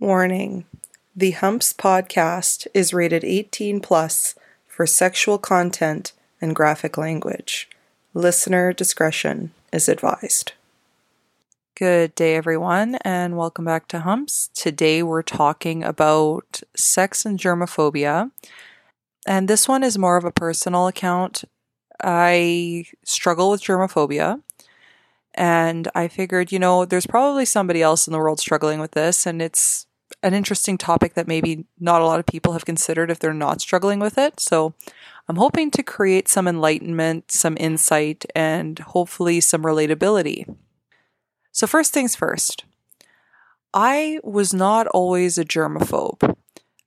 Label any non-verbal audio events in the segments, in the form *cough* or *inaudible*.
Warning The Humps podcast is rated 18 plus for sexual content and graphic language. Listener discretion is advised. Good day, everyone, and welcome back to Humps. Today we're talking about sex and germophobia. And this one is more of a personal account. I struggle with germophobia. And I figured, you know, there's probably somebody else in the world struggling with this, and it's an interesting topic that maybe not a lot of people have considered if they're not struggling with it. So I'm hoping to create some enlightenment, some insight, and hopefully some relatability. So, first things first, I was not always a germaphobe.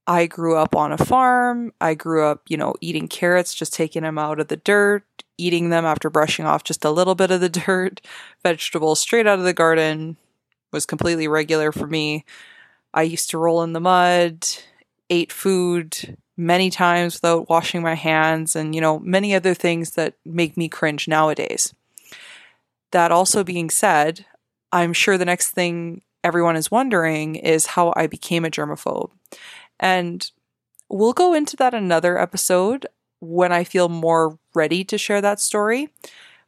I grew up on a farm. I grew up, you know, eating carrots, just taking them out of the dirt, eating them after brushing off just a little bit of the *laughs* dirt. Vegetables straight out of the garden was completely regular for me. I used to roll in the mud, ate food many times without washing my hands, and, you know, many other things that make me cringe nowadays. That also being said, I'm sure the next thing everyone is wondering is how I became a germaphobe. And we'll go into that another episode when I feel more ready to share that story.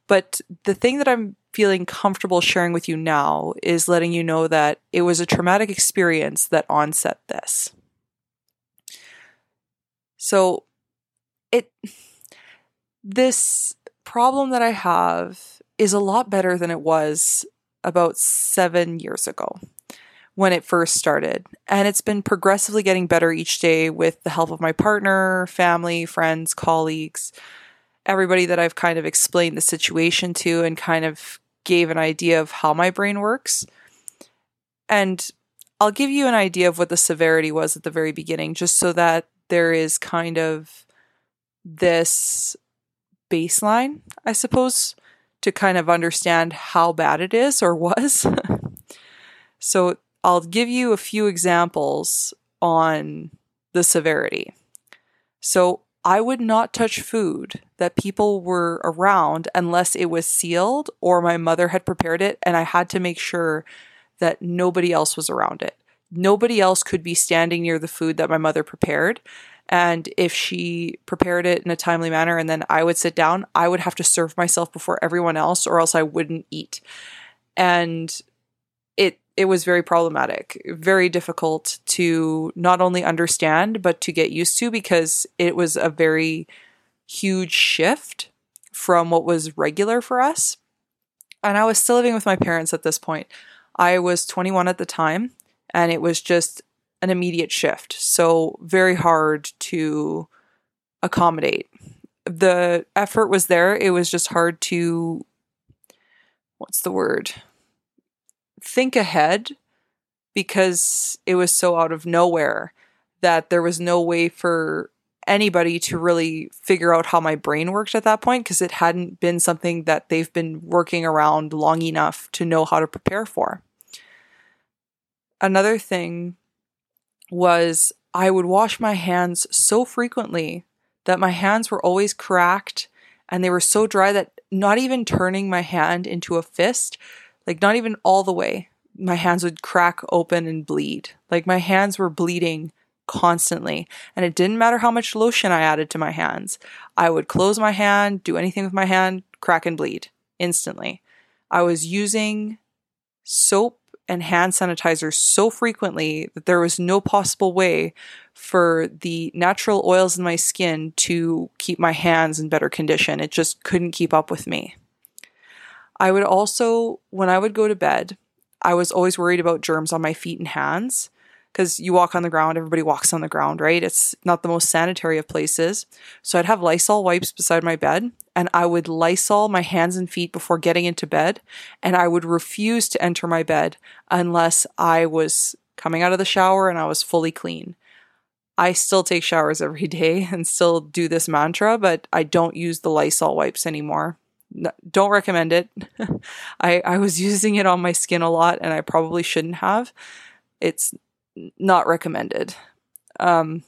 But the thing that I'm feeling comfortable sharing with you now is letting you know that it was a traumatic experience that onset this. So it this problem that I have is a lot better than it was about 7 years ago when it first started. And it's been progressively getting better each day with the help of my partner, family, friends, colleagues, everybody that I've kind of explained the situation to and kind of gave an idea of how my brain works. And I'll give you an idea of what the severity was at the very beginning, just so that there is kind of this baseline, I suppose, to kind of understand how bad it is or was. *laughs* so I'll give you a few examples on the severity. So, I would not touch food that people were around unless it was sealed or my mother had prepared it, and I had to make sure that nobody else was around it. Nobody else could be standing near the food that my mother prepared. And if she prepared it in a timely manner and then I would sit down, I would have to serve myself before everyone else, or else I wouldn't eat. And it was very problematic, very difficult to not only understand, but to get used to because it was a very huge shift from what was regular for us. And I was still living with my parents at this point. I was 21 at the time, and it was just an immediate shift. So, very hard to accommodate. The effort was there, it was just hard to, what's the word? Think ahead because it was so out of nowhere that there was no way for anybody to really figure out how my brain worked at that point because it hadn't been something that they've been working around long enough to know how to prepare for. Another thing was I would wash my hands so frequently that my hands were always cracked and they were so dry that not even turning my hand into a fist like not even all the way. My hands would crack open and bleed. Like my hands were bleeding constantly. And it didn't matter how much lotion I added to my hands. I would close my hand, do anything with my hand, crack and bleed instantly. I was using soap and hand sanitizer so frequently that there was no possible way for the natural oils in my skin to keep my hands in better condition. It just couldn't keep up with me. I would also, when I would go to bed, I was always worried about germs on my feet and hands because you walk on the ground, everybody walks on the ground, right? It's not the most sanitary of places. So I'd have Lysol wipes beside my bed and I would Lysol my hands and feet before getting into bed. And I would refuse to enter my bed unless I was coming out of the shower and I was fully clean. I still take showers every *laughs* day and still do this mantra, but I don't use the Lysol wipes anymore don't recommend it. *laughs* I, I was using it on my skin a lot and I probably shouldn't have. It's not recommended. Um,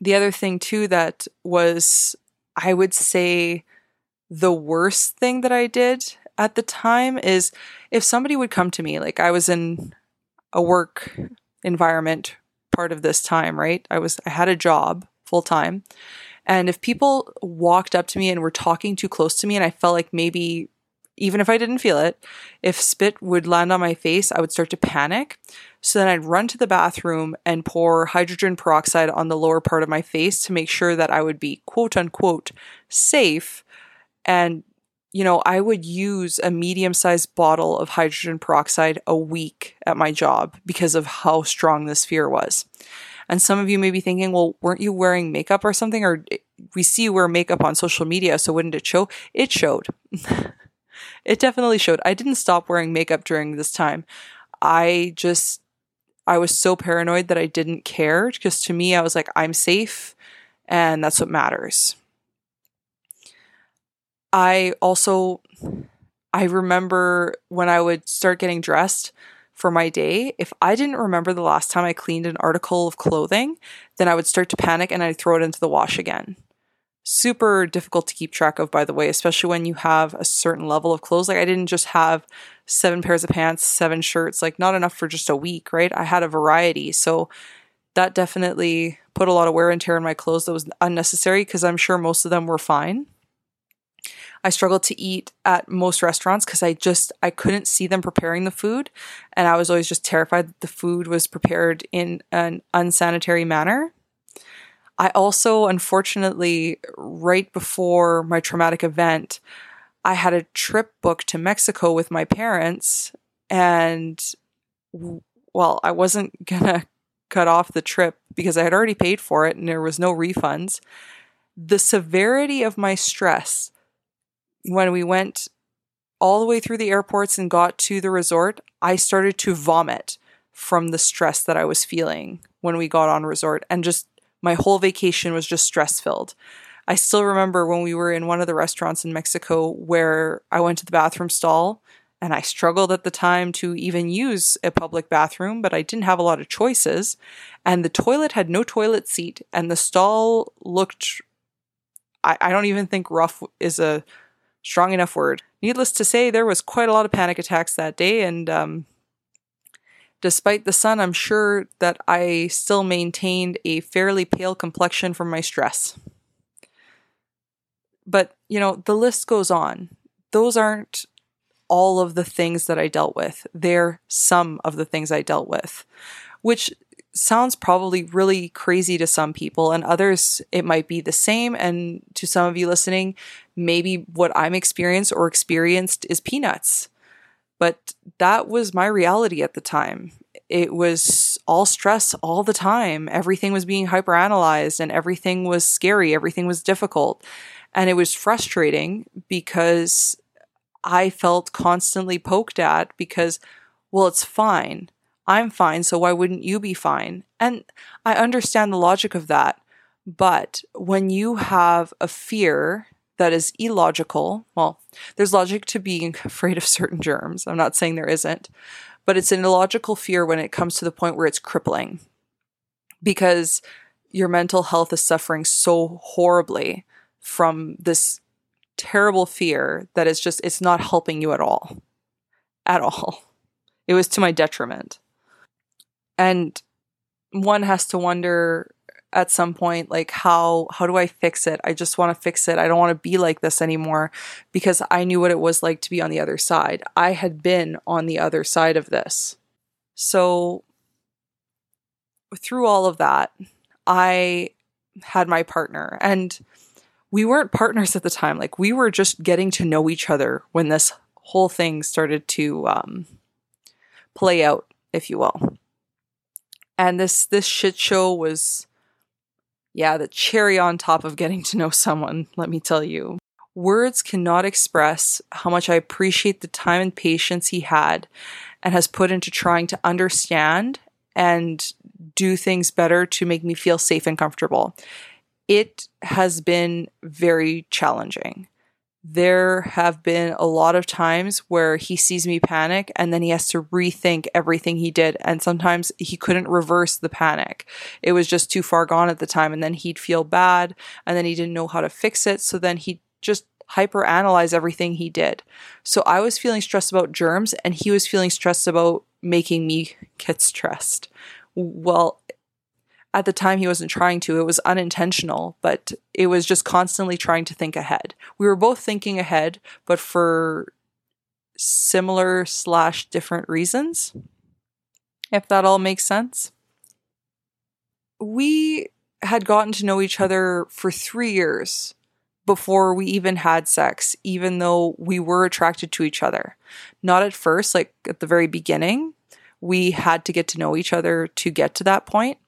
the other thing, too, that was, I would say, the worst thing that I did at the time is if somebody would come to me, like I was in a work environment part of this time, right? I was I had a job full time. And if people walked up to me and were talking too close to me and I felt like maybe even if I didn't feel it, if spit would land on my face, I would start to panic. So then I'd run to the bathroom and pour hydrogen peroxide on the lower part of my face to make sure that I would be quote unquote safe. And, you know, I would use a medium sized bottle of hydrogen peroxide a week at my job because of how strong this fear was. And some of you may be thinking, well, weren't you wearing makeup or something? Or eh, we see you wear makeup on social media, so wouldn't it show? It showed. *laughs* it definitely showed. I didn't stop wearing makeup during this time. I just, I was so paranoid that I didn't care because to me, I was like, I'm safe and that's what matters. I also, I remember when I would start getting dressed, for my day, if I didn't remember the last time I cleaned an article of clothing, then I would start to panic and I'd throw it into the wash again. Super difficult to keep track of, by the way, especially when you have a certain level of clothes. Like, I didn't just have seven pairs of pants, seven shirts, like, not enough for just a week, right? I had a variety. So, that definitely put a lot of wear and tear in my clothes that was unnecessary because I'm sure most of them were fine. I struggled to eat at most restaurants because I just I couldn't see them preparing the food, and I was always just terrified that the food was prepared in an unsanitary manner. I also, unfortunately, right before my traumatic event, I had a trip booked to Mexico with my parents, and well, I wasn't *laughs* gonna cut off the trip because I had already paid for it and there was no refunds. The severity of my stress when we went all the way through the airports and got to the resort, I started to vomit from the stress that I was feeling when we got on resort and just my whole vacation was just stress filled. I still remember when we were in one of the restaurants in Mexico where I went to the bathroom stall and I struggled at the time to even use a public bathroom, but I didn't have a lot of choices. And the toilet had no toilet seat, and the stall looked, I, I don't even think rough is a strong enough word. Needless to say, there was quite a lot of panic attacks that day, and um, despite the sun, I'm sure that I still maintained a fairly pale complexion from my stress. But, you know, the list goes on. Those aren't all of the things that I dealt with, they're some of the things I dealt with, which sounds probably really crazy to some people, and others it might be the same. And to some of you listening, maybe what I'm experienced or experienced is peanuts. But that was my reality at the time. It was all stress all the time. Everything was being hyperanalyzed and everything was scary. Everything was difficult. And it was frustrating because I felt constantly poked at because, well, it's fine. I'm fine, so why wouldn't you be fine? And I understand the logic of that. But when you have a fear that is illogical, well, there's logic to being *laughs* afraid of certain germs. I'm not saying there isn't, but it's an illogical fear when it comes to the point where it's crippling because your mental health is suffering so horribly from this terrible fear that it's just, it's not helping you at all. At all. It was to my detriment. And one has to wonder at some point like how how do I fix it? I just want to fix it. I don't want to be like this anymore because I knew what it was like to be on the other side. I had been on the other side of this. So through all of that, I had my partner and we weren't partners at the time. Like we were just getting to know each other when this whole thing started to um, play out, if you will. And this this shit show was yeah, the cherry on top of getting to know someone, let me tell you. Words cannot express how much I appreciate the time and patience he had and has put into trying to understand and do things better to make me feel safe and comfortable. It has been very challenging there have been a lot of times where he sees me panic and then he has to rethink everything he did. And sometimes he couldn't reverse the panic. It was just too far gone at the time. And then he'd feel bad and then he didn't know how to fix it. So then he'd just hyper analyze everything he did. So I was feeling stressed about germs and he was feeling stressed about making me get stressed, Well, at the time he wasn't trying to. It was unintentional, but it was just constantly trying to think ahead. We were both thinking ahead, but for similar slash different reasons. If that all makes sense. We had gotten to know each other for three years before we even had sex, even though we were attracted to each other. Not at first, like at the very beginning. We had to get to know each other to get to that point.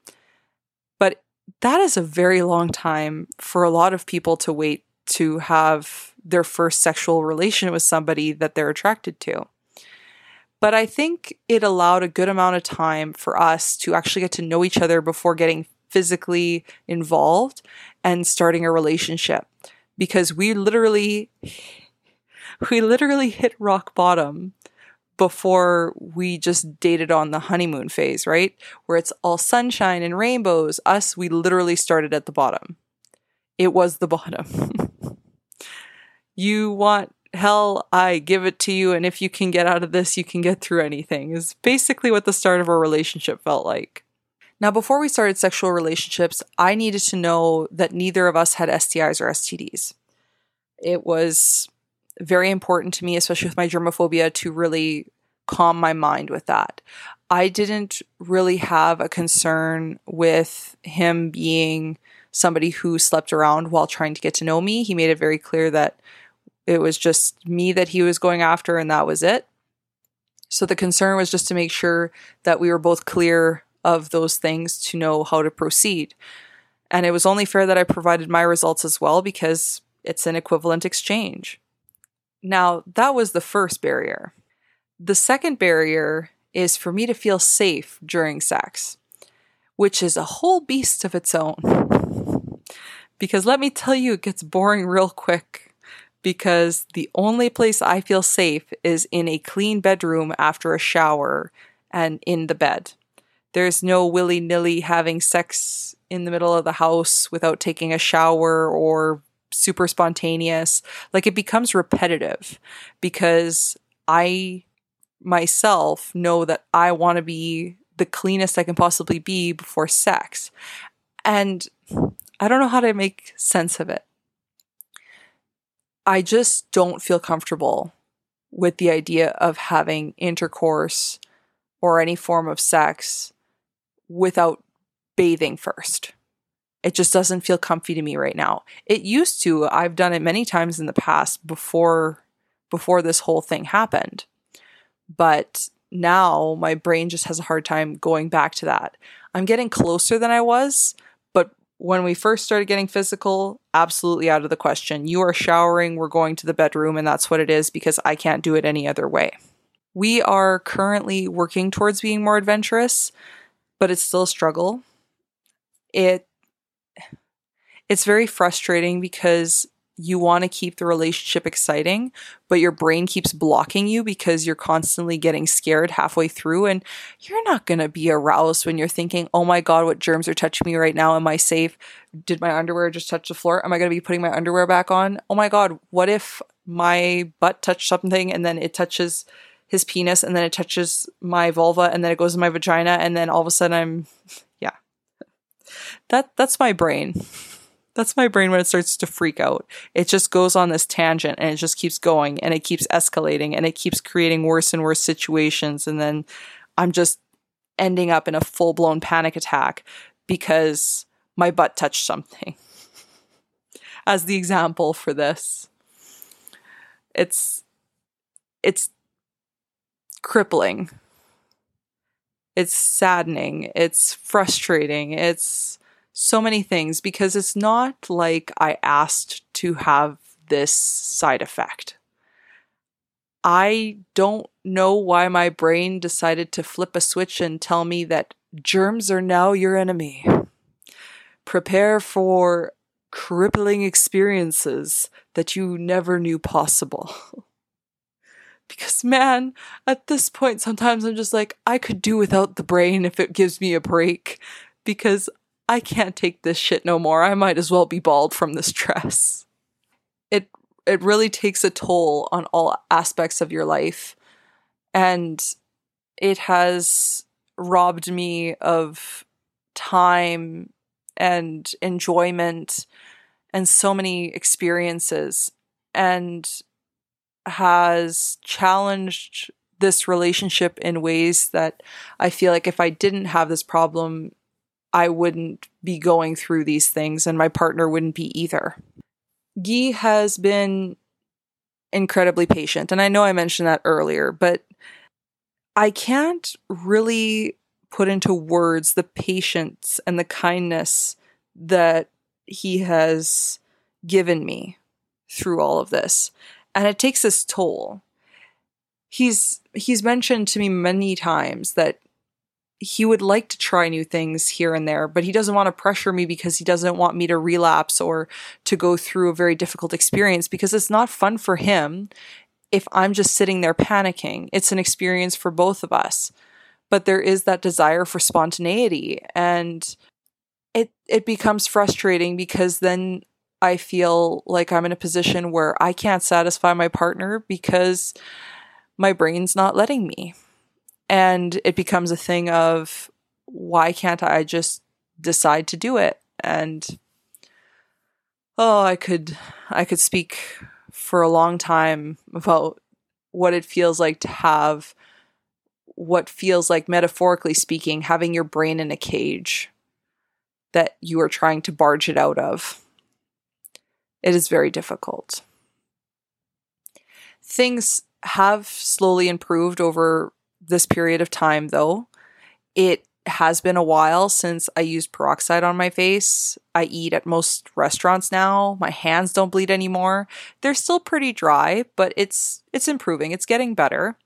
That is a very long time for a lot of people to wait to have their first sexual relation with somebody that they're attracted to. But I think it allowed a good amount of time for us to actually get to know each other before getting physically involved and starting a relationship because we literally *laughs* we literally hit rock bottom before we just dated on the honeymoon phase, right? Where it's all sunshine and rainbows. Us, we literally started at the bottom. It was the bottom. *laughs* you want hell, I give it to you. And if you can get out of this, you can get through anything, is basically what the start of our relationship felt like. Now, before we started sexual relationships, I needed to know that neither of us had STIs or STDs. It was very important to me, especially with my germophobia, to really calm my mind with that. I didn't really have a concern with him being somebody who slept around while trying to get to know me. He made it very clear that it was just me that he was going after and that was it. So the concern was just to make sure that we were both clear of those things to know how to proceed. And it was only fair that I provided my results as well because it's an equivalent exchange. Now, that was the first barrier. The second barrier is for me to feel safe during sex, which is a whole beast of its own. because let me tell you, it gets boring real quick. Because the only place I feel safe is in a clean bedroom after a shower and in the bed. There's no willy nilly having sex in the middle of the house without taking a shower or super spontaneous. Like it becomes repetitive because I myself know that I want to be the cleanest I can possibly be before sex. And I don't know how to make sense of it. I just don't feel comfortable with the idea of having intercourse or any form of sex without bathing first. It just doesn't feel comfy to me right now. It used to. I've done it many times in the past before before this whole thing happened. But now my brain just has a hard time going back to that. I'm getting closer than I was, but when we first started getting physical, absolutely out of the question. You are showering, we're going to the bedroom, and that's what it is because I can't do it any other way. We are currently working towards being more adventurous but it's still a struggle. It it's very frustrating because you want to keep the relationship exciting, but your brain keeps blocking you because you're constantly getting scared halfway through and you're not going to be aroused when you're thinking, "Oh my god, what germs are touching me right now? Am I safe? Did my underwear just touch the floor? Am I going to be putting my underwear back on? Oh my god, what if my butt touched something and then it touches his penis and then it touches my vulva and then it goes in my vagina and then all of a sudden I'm. That that's my brain. That's my brain when it starts to freak out. It just goes on this tangent and it just keeps going and it keeps escalating and it keeps creating worse and worse situations and then I'm just ending up in a full-blown panic attack because my butt touched something. As the example for this. It's it's crippling. It's saddening. It's frustrating. It's so many things because it's not like I asked to have this side effect. I don't know why my brain decided to flip a switch and tell me that germs are now your enemy. Prepare for crippling experiences that you never knew possible. *laughs* Because, man, at this point, sometimes I'm just like, I could do without the brain if it gives me a break. Because I can't take this shit no more. I might as well be bald from the stress. It it really takes a toll on all aspects of your life. And it has robbed me of time and enjoyment and so many experiences and has challenged this relationship in ways that I feel like if I didn't have this problem, I wouldn't be going through these things and my partner wouldn't be either. Guy has been incredibly patient. And I know I mentioned that earlier, but I can't really put into words the patience and the kindness that he has given me through all of this. And it takes its toll. He's he's mentioned to me many times that he would like to try new things here and there, but he doesn't want to pressure me because he doesn't want me to relapse or to go through a very difficult experience because it's not fun for him if I'm just sitting there panicking. It's an experience for both of us. But there is that desire for spontaneity and it it becomes frustrating because then I feel like I'm in a position where I can't satisfy my partner because my brain's not letting me and it becomes a thing of why can't I just decide to do it? And oh, I could I could speak for a long time about what it feels like to have what feels like metaphorically speaking having your brain in a cage that you are trying to barge it out of. It is very difficult. Things have slowly improved over this period of time, though. It has been a while since I used peroxide on my face. I eat at most restaurants now. My hands don't bleed anymore. They're still pretty dry, but it's it's improving. It's getting better.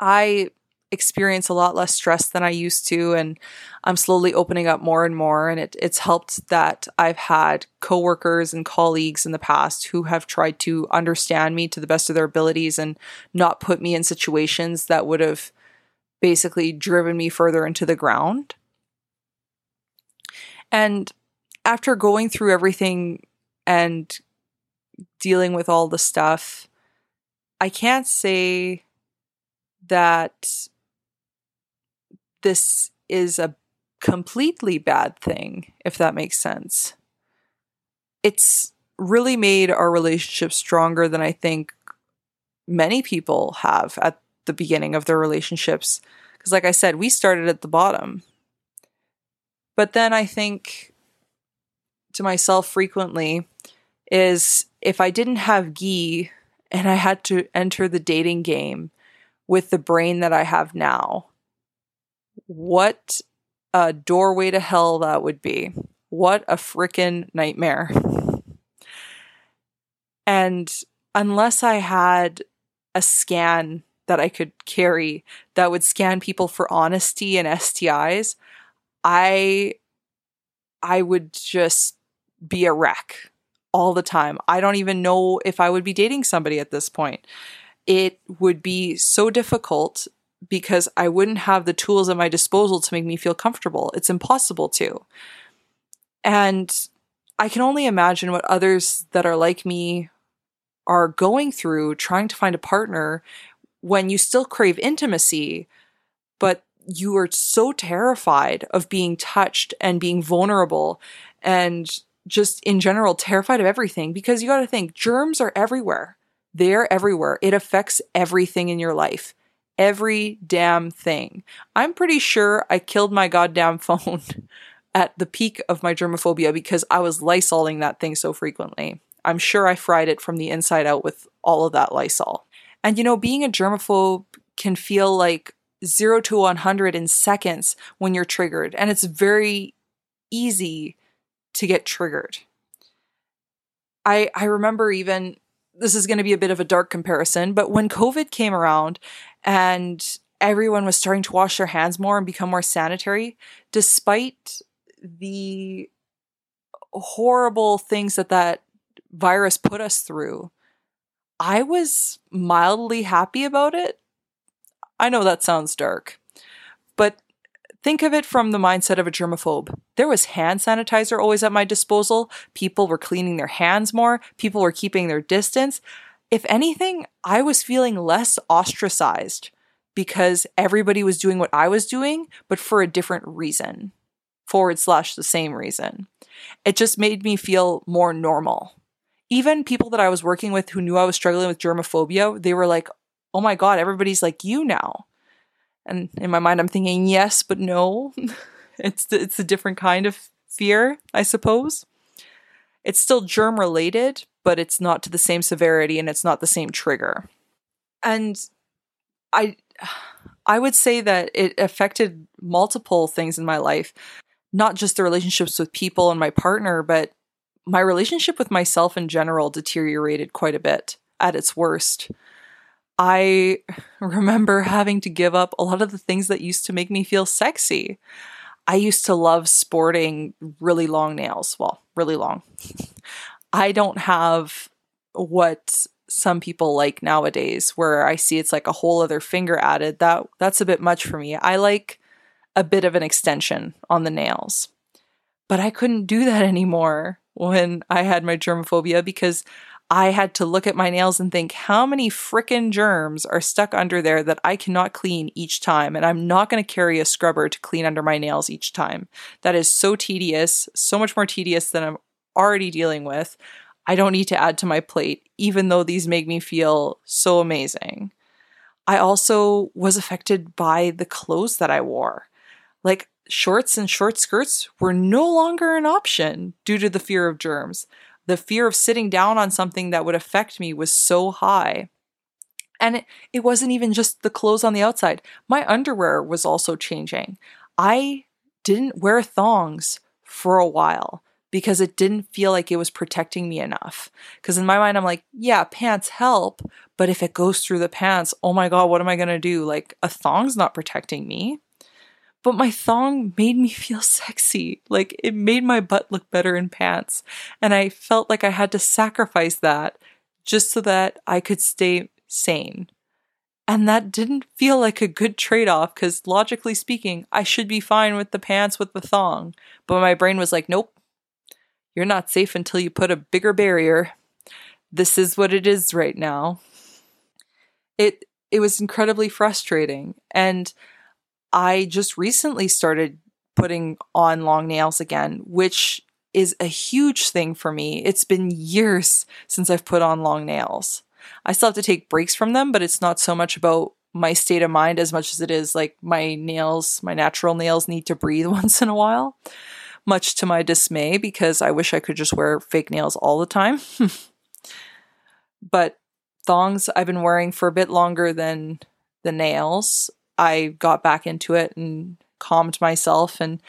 I experience a lot less stress than I used to and I'm slowly opening up more and more and it, it's helped that I've had coworkers and colleagues in the past who have tried to understand me to the best of their abilities and not put me in situations that would have basically driven me further into the ground. And after going through everything and dealing with all the stuff, I can't say that this is a completely bad thing, if that makes sense. It's really made our relationship stronger than I think many people have at the beginning of their relationships. Because, like I said, we started at the bottom. But then I think to myself frequently is if I didn't have Guy and I had to enter the dating game with the brain that I have now, what a doorway to hell that would be. What a freaking nightmare. And unless I had a scan that I could carry that would scan people for honesty and STIs, I I would just be a wreck all the time. I don't even know if I would be dating somebody at this point. It would be so difficult because I wouldn't have the tools at my disposal to make me feel comfortable. It's impossible to. And I can only imagine what others that are like me are going through trying to find a partner when you still crave intimacy, but you are so terrified of being touched and being vulnerable and just in general terrified of everything because you got to think germs are everywhere. They're everywhere. It affects everything in your life every damn thing. I'm pretty sure I killed my goddamn phone *laughs* at the peak of my germophobia because I was lysoling that thing so frequently. I'm sure I fried it from the inside out with all of that Lysol. And you know, being a germaphobe can feel like 0 to 100 in seconds when you're triggered, and it's very easy to get triggered. I I remember even this is going to be a bit of a dark comparison, but when COVID came around and everyone was starting to wash their hands more and become more sanitary, despite the horrible things that that virus put us through. I was mildly happy about it. I know that sounds dark, but think of it from the mindset of a germaphobe. There was hand sanitizer always at my disposal. People were cleaning their hands more. People were keeping their distance if anything, I was feeling less ostracized because everybody was doing what I was doing, but for a different reason, forward slash the same reason. It just made me feel more normal. Even people that I was working with who knew I was struggling with germophobia, they were like, oh my God, everybody's like you now. And in my mind, I'm thinking, yes, but no. *laughs* it's, it's a different kind of fear, I suppose. It's still germ related, but it's not to the same severity and it's not the same trigger. And I I would say that it affected multiple things in my life, not just the relationships with people and my partner, but my relationship with myself in general deteriorated quite a bit at its worst. I *laughs* remember having to give up a lot of the things that used to make me feel sexy. I used to love sporting really long nails. Well, really long. *laughs* I don't have what some people like nowadays where I see it's like a whole other finger added. That that's a bit much for me. I like a bit of an extension on the nails. But I couldn't do that *laughs* anymore when I had my germophobia because I had to look at my nails and think, how many frickin' germs are stuck under there that I cannot clean each time? And I'm not going to carry a scrubber to clean under my nails each time. That is so tedious, so much more tedious than I'm already dealing with. I don't need to add to my plate, even though these make me feel so amazing. I also was affected by the clothes that I wore. Like, shorts and short skirts were no longer an option due to the fear of germs the fear of sitting down on something that would affect me was so high. And it, it wasn't even just the clothes on the outside, my underwear was also changing. I didn't wear thongs for a while because it didn't feel like it was protecting me enough. Because in my mind, I'm like, yeah, pants help, but if it goes through the pants, oh my God, what am I going to do? Like, a thong's not protecting me but my thong made me *laughs* feel sexy. Like it made my butt look better in pants. And I felt like I had to sacrifice that just so that I could stay sane. And that didn't feel like a good trade off because logically speaking, I should be fine with the pants with the thong. But my brain was like, nope, you're not safe until you put a bigger barrier. This is what it is right now. It it was incredibly frustrating. And I just recently started putting on long nails again, which is a huge thing for me. It's been years since I've put on long nails. I still have to take breaks from them, but it's not so much about my state of mind as much as it is like my nails, my natural nails need to breathe *laughs* once in a while, much to my dismay because I wish I could just wear fake nails all the time. *laughs* but thongs I've been wearing for a bit longer than the nails. I got back into it and calmed myself. And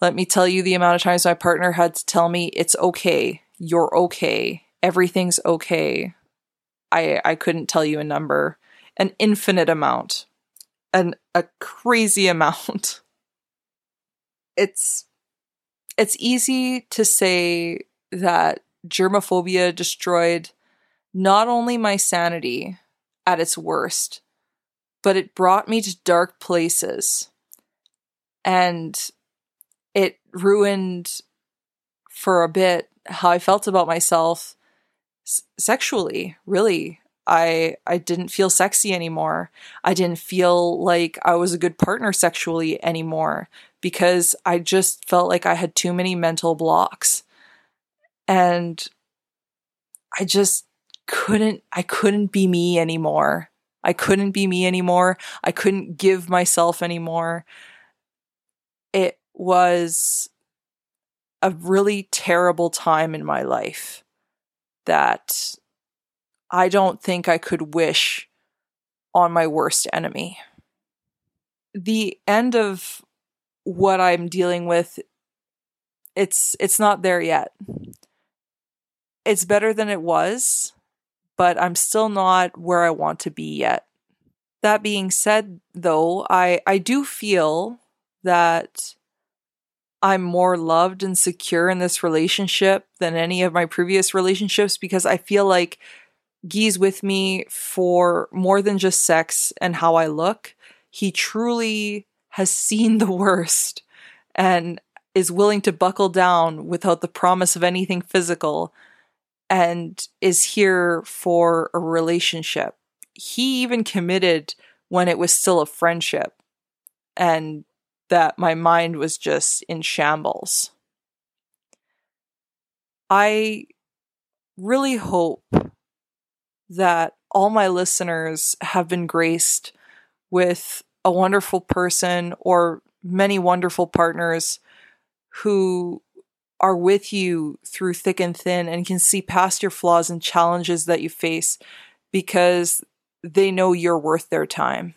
let me tell you the amount of times my partner had to tell me, it's okay. You're okay. Everything's okay. I, I couldn't tell you a number, an infinite amount, an, a crazy *laughs* amount. It's, it's easy to say that germophobia destroyed not only my sanity at its worst, but it brought me to dark places. And it ruined for a bit how I felt about myself s- sexually, really. I I didn't feel sexy anymore. I didn't feel like I was a good partner sexually anymore because I just felt like I had too many mental blocks. And I just couldn't I couldn't be me anymore. I couldn't be me anymore. I couldn't give myself anymore. It was a really terrible time in my life that I don't think I could wish on my worst enemy. The end of what I'm dealing with it's it's not there yet. It's better than it was but I'm still not where I want to be yet. That being said, though, I, I do feel that I'm more loved and secure in this relationship than any of my previous relationships because I feel like Guy's with me for more than just sex and how I look. He truly has seen the worst and is willing to buckle down without the promise of anything physical and is here for a relationship. He even committed when it was still a friendship and that my mind was just in shambles. I really hope that all my listeners have been graced with a wonderful person or many wonderful partners who are with you through thick and thin and can see past your flaws and challenges that you face because they know you're worth their time.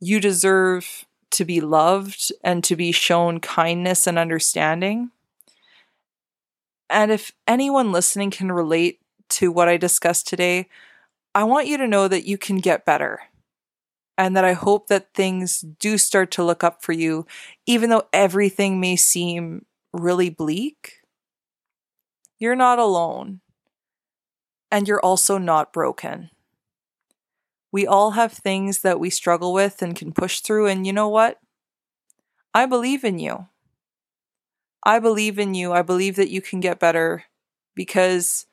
You deserve to be loved and to be shown kindness and understanding. And if anyone listening can relate to what I discussed today, I want you to know that you can get better. And that I hope that things do start to look up for you, even though everything may seem really bleak. You're not alone. And you're also not broken. We all have things that we struggle with and can push through. And you know what? I believe in you. I believe in you. I believe that you can get better because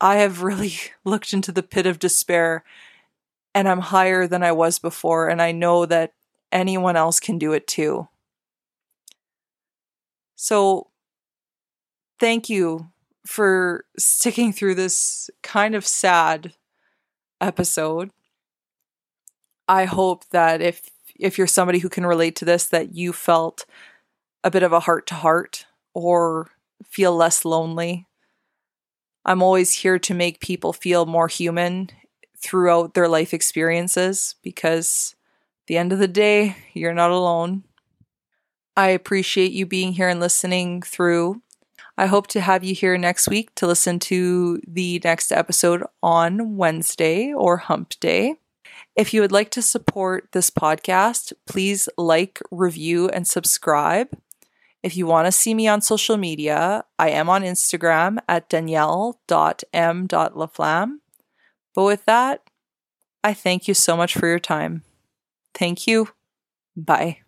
I have really *laughs* looked into the pit of despair and I'm higher than I was before. And I know that anyone else can do it too. So, thank you for sticking through this kind of sad episode. I hope that if if you're somebody who can relate to this that you felt a bit of a heart to heart or feel less lonely. I'm always here to make people feel more human throughout their life experiences because at the end of the day, you're not alone. I appreciate you being here and listening through. I hope to have you here next week to listen to the next episode on Wednesday or Hump Day. If you would like to support this podcast, please like, review, and subscribe. If you want to see me on social media, I am on Instagram at danielle.m.laflamme. But with that, I thank you so much for your time. Thank you. Bye.